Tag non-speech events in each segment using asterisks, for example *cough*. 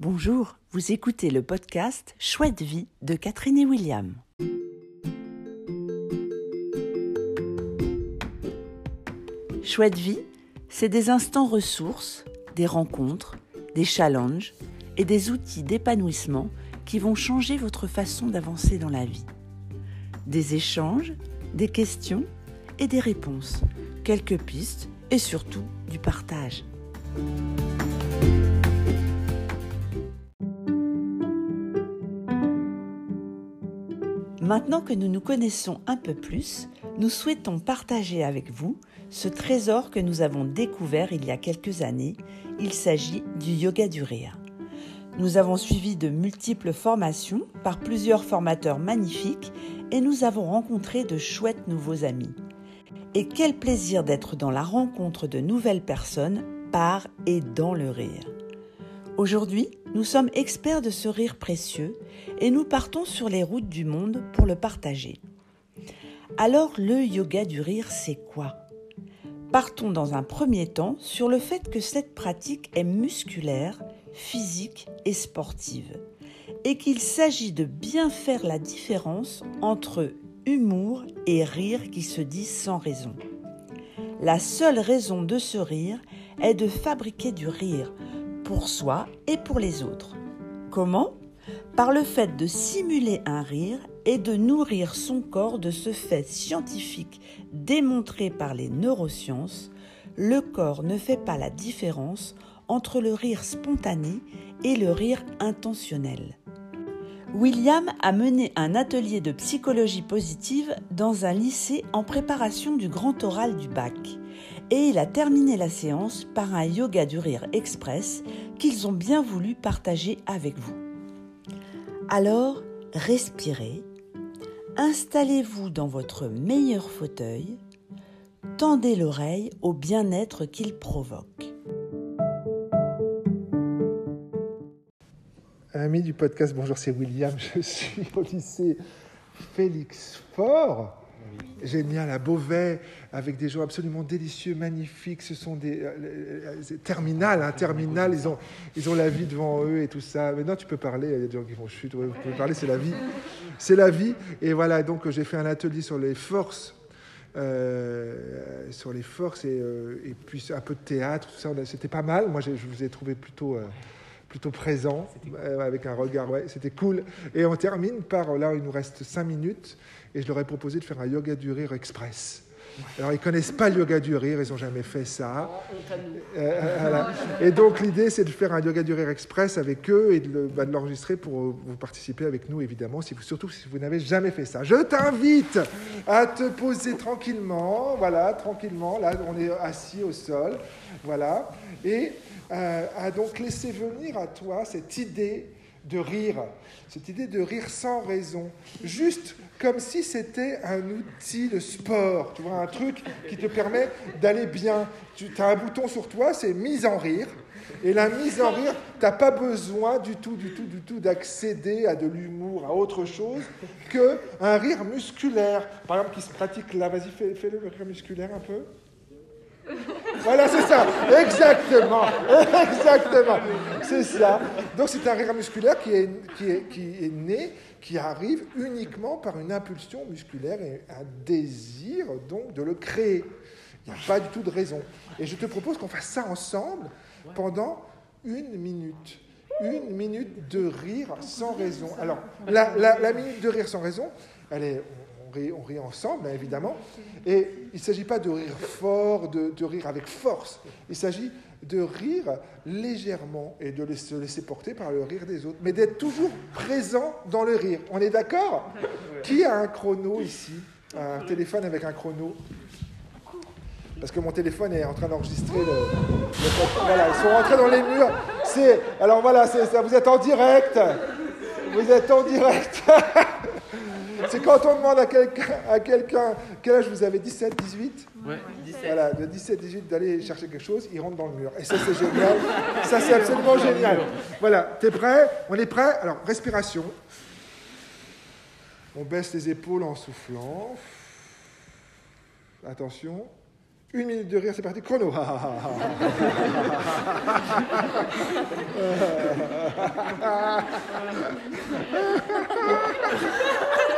Bonjour, vous écoutez le podcast Chouette vie de Catherine et William. Chouette vie, c'est des instants ressources, des rencontres, des challenges et des outils d'épanouissement qui vont changer votre façon d'avancer dans la vie. Des échanges, des questions et des réponses, quelques pistes et surtout du partage. Maintenant que nous nous connaissons un peu plus, nous souhaitons partager avec vous ce trésor que nous avons découvert il y a quelques années. Il s'agit du yoga du rire. Nous avons suivi de multiples formations par plusieurs formateurs magnifiques et nous avons rencontré de chouettes nouveaux amis. Et quel plaisir d'être dans la rencontre de nouvelles personnes par et dans le rire. Aujourd'hui, nous sommes experts de ce rire précieux et nous partons sur les routes du monde pour le partager. Alors le yoga du rire, c'est quoi? Partons dans un premier temps sur le fait que cette pratique est musculaire, physique et sportive, et qu'il s'agit de bien faire la différence entre humour et rire qui se disent sans raison. La seule raison de ce rire est de fabriquer du rire pour soi et pour les autres. Comment? Par le fait de simuler un rire et de nourrir son corps de ce fait scientifique démontré par les neurosciences, le corps ne fait pas la différence entre le rire spontané et le rire intentionnel. William a mené un atelier de psychologie positive dans un lycée en préparation du grand oral du bac et il a terminé la séance par un yoga du rire express qu'ils ont bien voulu partager avec vous. Alors, respirez, installez-vous dans votre meilleur fauteuil, tendez l'oreille au bien-être qu'il provoque. Ami du podcast, bonjour, c'est William, *laughs* je suis au lycée Félix Fort génial à Beauvais, avec des gens absolument délicieux, magnifiques. Ce sont des euh, terminales, hein. Ils ont, la vie devant eux et tout ça. Maintenant, tu peux parler. Il y a des gens qui font chute. vous pouvez parler, c'est la vie. C'est la vie. Et voilà, donc j'ai fait un atelier sur les forces. Euh, sur les forces et, euh, et, puis un peu de théâtre, tout ça, c'était pas mal. Moi, je vous ai trouvé plutôt, plutôt présent, avec un regard, ouais, c'était cool. Et on termine par, là, il nous reste cinq minutes, et je leur ai proposé de faire un yoga du rire express. Alors, ils connaissent pas le yoga du rire, ils n'ont jamais fait ça. Euh, et donc, l'idée, c'est de faire un yoga du rire express avec eux et de, bah, l'enregistrer pour euh, vous participer avec nous, évidemment, si vous, surtout si vous n'avez jamais fait ça. Je t'invite à te poser tranquillement, voilà, tranquillement. Là, on est assis au sol, voilà, et euh, à donc laisser venir à toi cette idée de rire, cette idée de rire sans raison, juste comme si c'était un outil de sport, tu vois, un truc qui te permet d'aller bien. Tu as un bouton sur toi, c'est mise en rire. Et la mise en rire, tu n'as pas besoin du tout, du tout, du tout d'accéder à de l'humour, à autre chose qu'un rire musculaire. Par exemple, qui se pratique là, vas-y, fais, fais le rire musculaire un peu. Voilà, c'est ça, exactement, exactement, c'est ça. Donc c'est un rire musculaire qui est, qui, est, qui est né, qui arrive uniquement par une impulsion musculaire et un désir donc de le créer. Il n'y a pas du tout de raison. Et je te propose qu'on fasse ça ensemble pendant une minute. Une minute de rire sans raison. Alors, la, minute de rire sans raison, elle est, on rit, ensemble, hein, évidemment. Et il ne s'agit pas de rire fort, de, rire avec force. Il s'agit de rire légèrement et de se laisser porter par le rire des autres, mais d'être toujours présent dans le rire. On est d'accord Qui a un chrono ici Un téléphone avec un chrono? Parce que mon téléphone est en train d'enregistrer le, Voilà, ils sont rentrés dans les murs. C'est alors voilà, c'est ça. Vous êtes en direct. Vous êtes en direct. *laughs* C'est quand on demande à quelqu'un, à quelqu'un quel âge vous avez 17, 18 Ouais, 17. Voilà, de 17, 18 d'aller chercher quelque chose, il rentre dans le mur. Et ça, c'est génial. Ça, c'est absolument génial. Voilà, t'es prêt? On est prêt? Alors, respiration. On baisse les épaules en soufflant. Attention. Une minute de rire, c'est parti, chrono. *laughs* *laughs*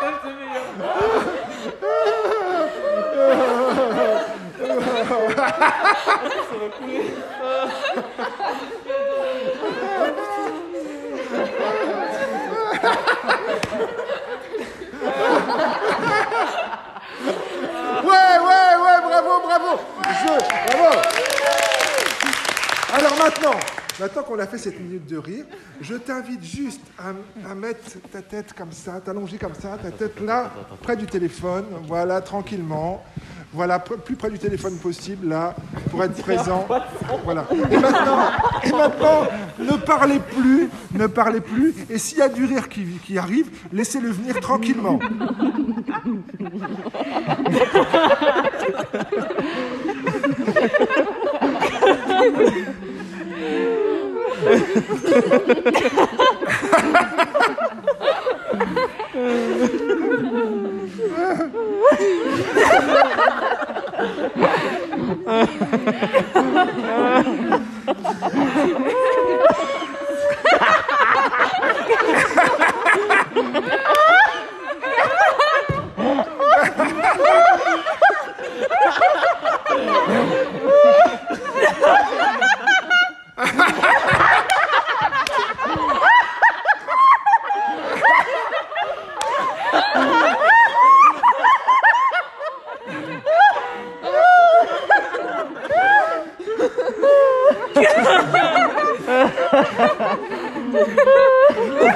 깜짝이야. Maintenant, qu'on a fait cette minute de rire, je t'invite juste à, mettre ta tête comme ça, t'allonger comme ça, ta tête là, près du téléphone, voilà, tranquillement. Voilà, plus près du téléphone possible, là, pour être présent. Voilà. Et maintenant, ne parlez plus, ne parlez plus. Et s'il y a du rire qui arrive, laissez-le venir tranquillement. *laughs* Ha ha ha ha ha!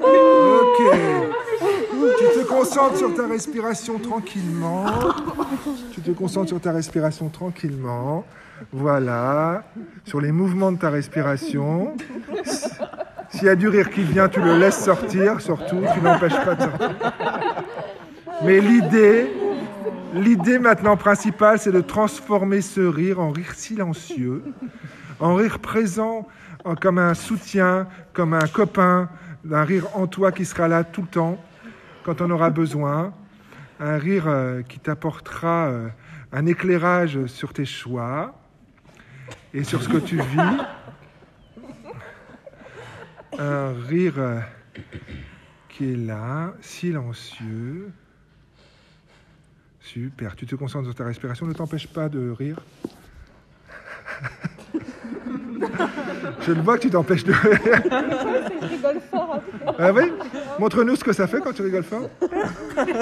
Ok. Tu te concentres sur ta respiration tranquillement. Tu te concentres sur ta respiration tranquillement. Voilà. Sur les mouvements de ta respiration. S'il y a du rire qui vient, tu le laisses sortir, surtout. Tu n'empêches pas de sortir. Mais l'idée, l'idée maintenant principale, c'est de transformer ce rire en rire silencieux, en rire présent, en- comme un soutien, comme un copain, un rire en toi qui sera là tout le temps, quand on aura besoin, un rire euh, qui t'apportera euh, un éclairage sur tes choix et sur ce que tu vis, un rire euh, qui est là, silencieux. Super, tu te concentres sur ta respiration, ne t'empêche pas de rire. *laughs* Je le vois que tu t'empêches de rire. Je rigole fort. Ah oui? Montre-nous ce que ça fait quand tu rigoles fort. Non, mais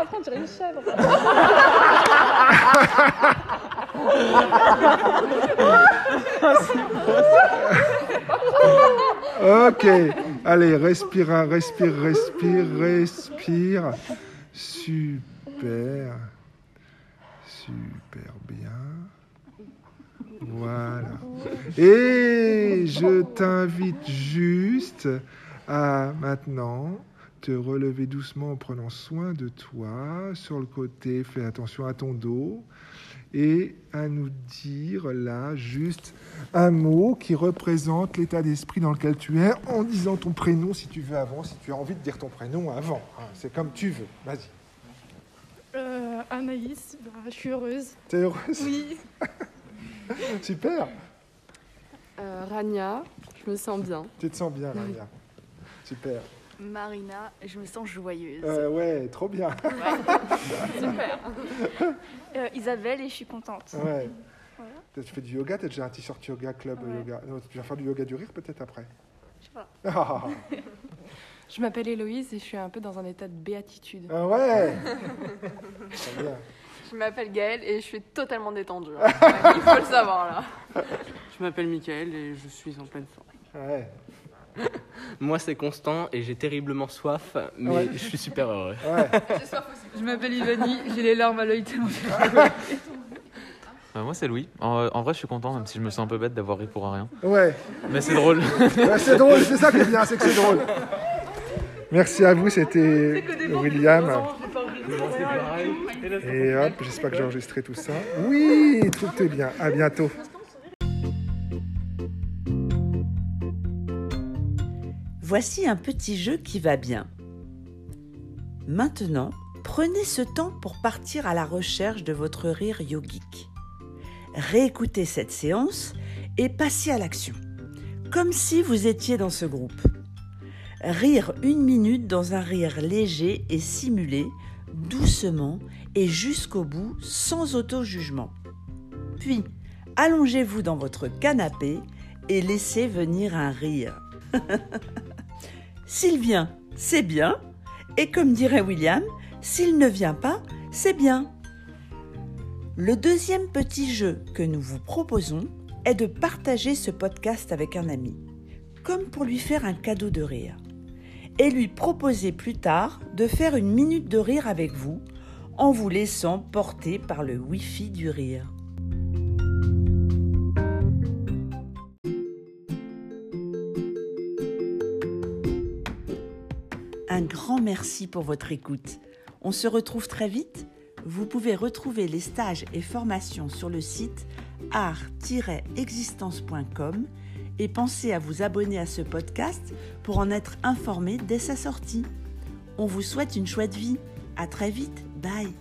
après, on dirait une chèvre. *laughs* *laughs* Ok, allez, respire, respire, respire, respire. Super, super bien. Voilà. Et je t'invite juste à maintenant te relever doucement en prenant soin de toi. Sur le côté, fais attention à ton dos. Et à nous dire là juste un mot qui représente l'état d'esprit dans lequel tu es en disant ton prénom si tu veux avant, si tu as envie de dire ton prénom avant. hein. C'est comme tu veux. Vas-y. Euh, Anaïs, bah, je suis heureuse. T'es heureuse? Oui. *laughs* Super. Euh, Rania, Je me sens bien. Tu te sens bien, Maria. Super. Marina, je me sens joyeuse. Euh, ouais, trop bien. *laughs* Super. *laughs* Euh, Isabelle, et je suis contente. Ouais. Voilà. Tu fais du yoga, tu as déjà un t-shirt yoga, club Ouais. yoga. Non, tu vas faire du yoga du rire peut-être après Je sais pas. *laughs* Ah, Je m'appelle Héloïse et je suis un peu dans un état de béatitude. ah ouais *laughs* Très bien. Je m'appelle Gaëlle et je suis totalement détendue. hein. Il faut le savoir là. Je m'appelle Mickaël et je suis en pleine forme. Ouais. Moi, c'est Constant et j'ai terriblement soif, mais Ouais. je suis super heureux. Ouais. Je m'appelle Ivani, j'ai les larmes à l'œil tellement Euh, moi, c'est Louis. En, en vrai, je suis content, même si je me sens un peu bête d'avoir ri pour rien. Ouais. Mais c'est drôle. *laughs* Ouais, c'est drôle, c'est ça qui est bien, c'est que c'est drôle. Merci à vous, c'était William. Et hop, j'espère que j'ai enregistré tout ça. Oui, tout est bien. À bientôt. Voici un petit jeu qui va bien. Maintenant, prenez ce temps pour partir à la recherche de votre rire yogique. Réécoutez cette séance et passez à l'action, comme si vous étiez dans ce groupe. Rire une minute dans un rire léger et simulé, doucement et jusqu'au bout, sans auto-jugement. Puis, allongez-vous dans votre canapé et laissez venir un rire. *laughs* S'il vient, c'est bien. Et comme dirait William, s'il ne vient pas, c'est bien. Le deuxième petit jeu que nous vous proposons est de partager ce podcast avec un ami, comme pour lui faire un cadeau de rire, et lui proposer plus tard de faire une minute de rire avec vous en vous laissant porter par le Wi-Fi du rire. Un grand merci pour votre écoute. On se retrouve très vite. Vous pouvez retrouver les stages et formations sur le site art-existence.com et pensez à vous abonner à ce podcast pour en être informé dès sa sortie. On vous souhaite une chouette vie. À très vite. Bye.